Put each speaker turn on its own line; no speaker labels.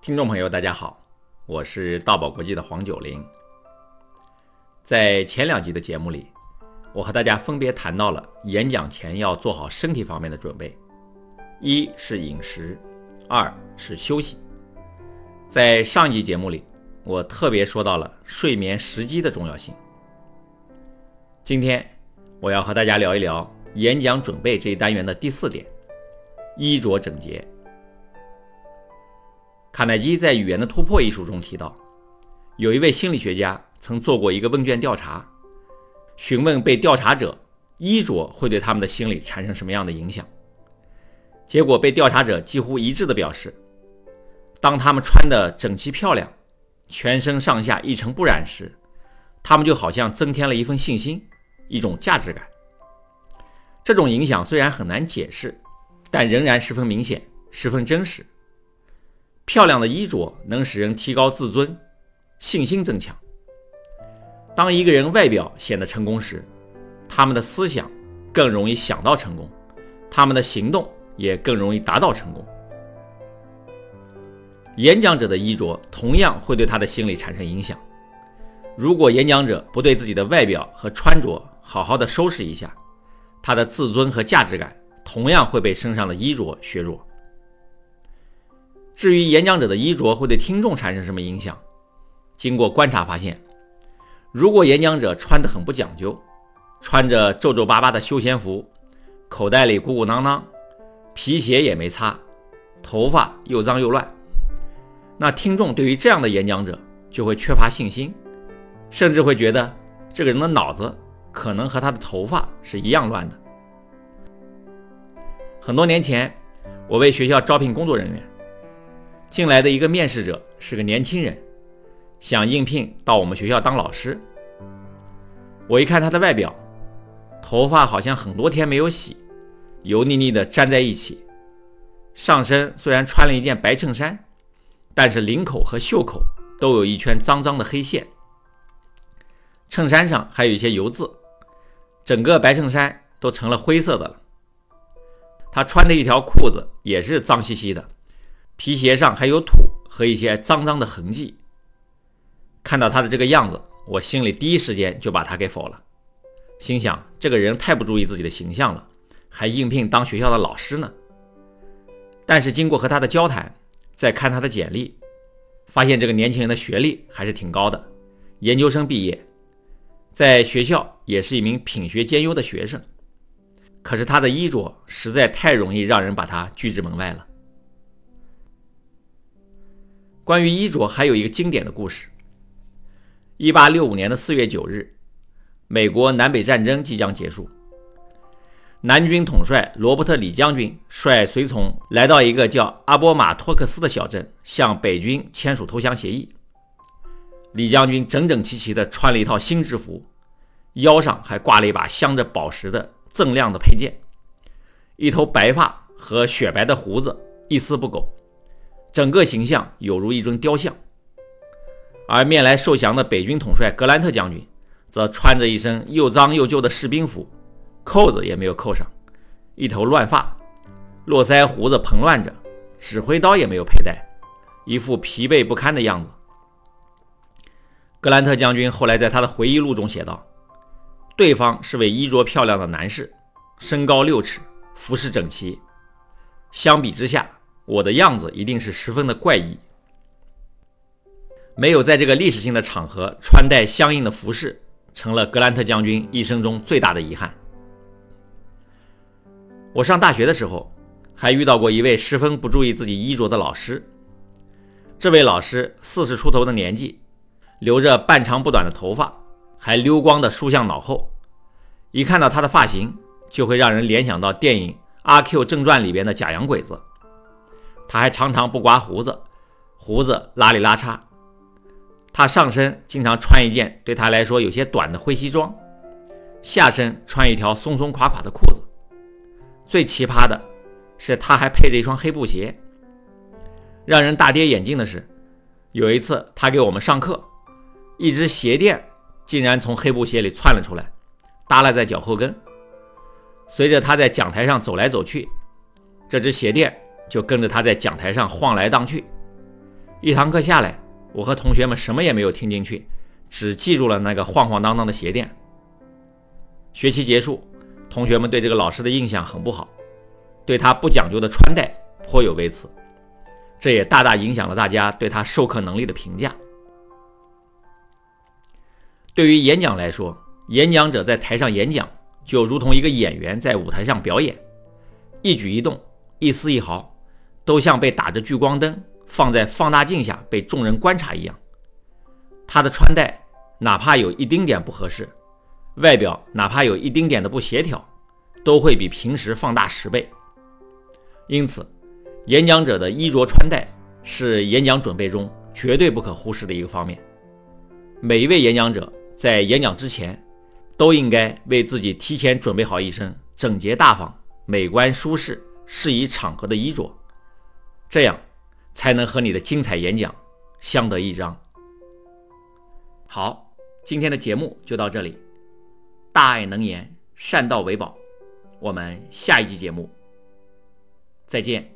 听众朋友，大家好，我是道宝国际的黄九龄。在前两集的节目里，我和大家分别谈到了演讲前要做好身体方面的准备，一是饮食，二是休息。在上集节目里，我特别说到了睡眠时机的重要性。今天我要和大家聊一聊演讲准备这一单元的第四点：衣着整洁。卡耐基在《语言的突破》一书中提到，有一位心理学家曾做过一个问卷调查，询问被调查者衣着会对他们的心理产生什么样的影响。结果被调查者几乎一致的表示，当他们穿的整齐漂亮，全身上下一尘不染时，他们就好像增添了一份信心。一种价值感，这种影响虽然很难解释，但仍然十分明显，十分真实。漂亮的衣着能使人提高自尊，信心增强。当一个人外表显得成功时，他们的思想更容易想到成功，他们的行动也更容易达到成功。演讲者的衣着同样会对他的心理产生影响。如果演讲者不对自己的外表和穿着，好好的收拾一下，他的自尊和价值感同样会被身上的衣着削弱。至于演讲者的衣着会对听众产生什么影响，经过观察发现，如果演讲者穿得很不讲究，穿着皱皱巴巴的休闲服，口袋里鼓鼓囊囊，皮鞋也没擦，头发又脏又乱，那听众对于这样的演讲者就会缺乏信心，甚至会觉得这个人的脑子。可能和他的头发是一样乱的。很多年前，我为学校招聘工作人员，进来的一个面试者是个年轻人，想应聘到我们学校当老师。我一看他的外表，头发好像很多天没有洗，油腻腻的粘在一起。上身虽然穿了一件白衬衫，但是领口和袖口都有一圈脏脏的黑线，衬衫上还有一些油渍。整个白衬衫都成了灰色的了，他穿的一条裤子也是脏兮兮的，皮鞋上还有土和一些脏脏的痕迹。看到他的这个样子，我心里第一时间就把他给否了，心想这个人太不注意自己的形象了，还应聘当学校的老师呢。但是经过和他的交谈，再看他的简历，发现这个年轻人的学历还是挺高的，研究生毕业。在学校也是一名品学兼优的学生，可是他的衣着实在太容易让人把他拒之门外了。关于衣着，还有一个经典的故事。一八六五年的四月九日，美国南北战争即将结束，南军统帅罗伯特·李将军率随从来到一个叫阿波马托克斯的小镇，向北军签署投降协议。李将军整整齐齐地穿了一套新制服，腰上还挂了一把镶着宝石的锃亮的佩剑，一头白发和雪白的胡子一丝不苟，整个形象有如一尊雕像。而面来受降的北军统帅格兰特将军，则穿着一身又脏又旧的士兵服，扣子也没有扣上，一头乱发，络腮胡子蓬乱着，指挥刀也没有佩戴，一副疲惫不堪的样子。格兰特将军后来在他的回忆录中写道：“对方是位衣着漂亮的男士，身高六尺，服饰整齐。相比之下，我的样子一定是十分的怪异，没有在这个历史性的场合穿戴相应的服饰，成了格兰特将军一生中最大的遗憾。”我上大学的时候，还遇到过一位十分不注意自己衣着的老师。这位老师四十出头的年纪。留着半长不短的头发，还溜光的梳向脑后，一看到他的发型，就会让人联想到电影《阿 Q 正传》里边的假洋鬼子。他还常常不刮胡子，胡子邋里邋遢。他上身经常穿一件对他来说有些短的灰西装，下身穿一条松松垮垮的裤子。最奇葩的是，他还配着一双黑布鞋。让人大跌眼镜的是，有一次他给我们上课。一只鞋垫竟然从黑布鞋里窜了出来，耷拉在脚后跟。随着他在讲台上走来走去，这只鞋垫就跟着他在讲台上晃来荡去。一堂课下来，我和同学们什么也没有听进去，只记住了那个晃晃荡荡的鞋垫。学期结束，同学们对这个老师的印象很不好，对他不讲究的穿戴颇有微词，这也大大影响了大家对他授课能力的评价。对于演讲来说，演讲者在台上演讲，就如同一个演员在舞台上表演，一举一动、一丝一毫，都像被打着聚光灯放在放大镜下被众人观察一样。他的穿戴哪怕有一丁点不合适，外表哪怕有一丁点的不协调，都会比平时放大十倍。因此，演讲者的衣着穿戴是演讲准备中绝对不可忽视的一个方面。每一位演讲者。在演讲之前，都应该为自己提前准备好一身整洁大方、美观舒适、适宜场合的衣着，这样才能和你的精彩演讲相得益彰。好，今天的节目就到这里，大爱能言，善道为宝，我们下一期节目再见。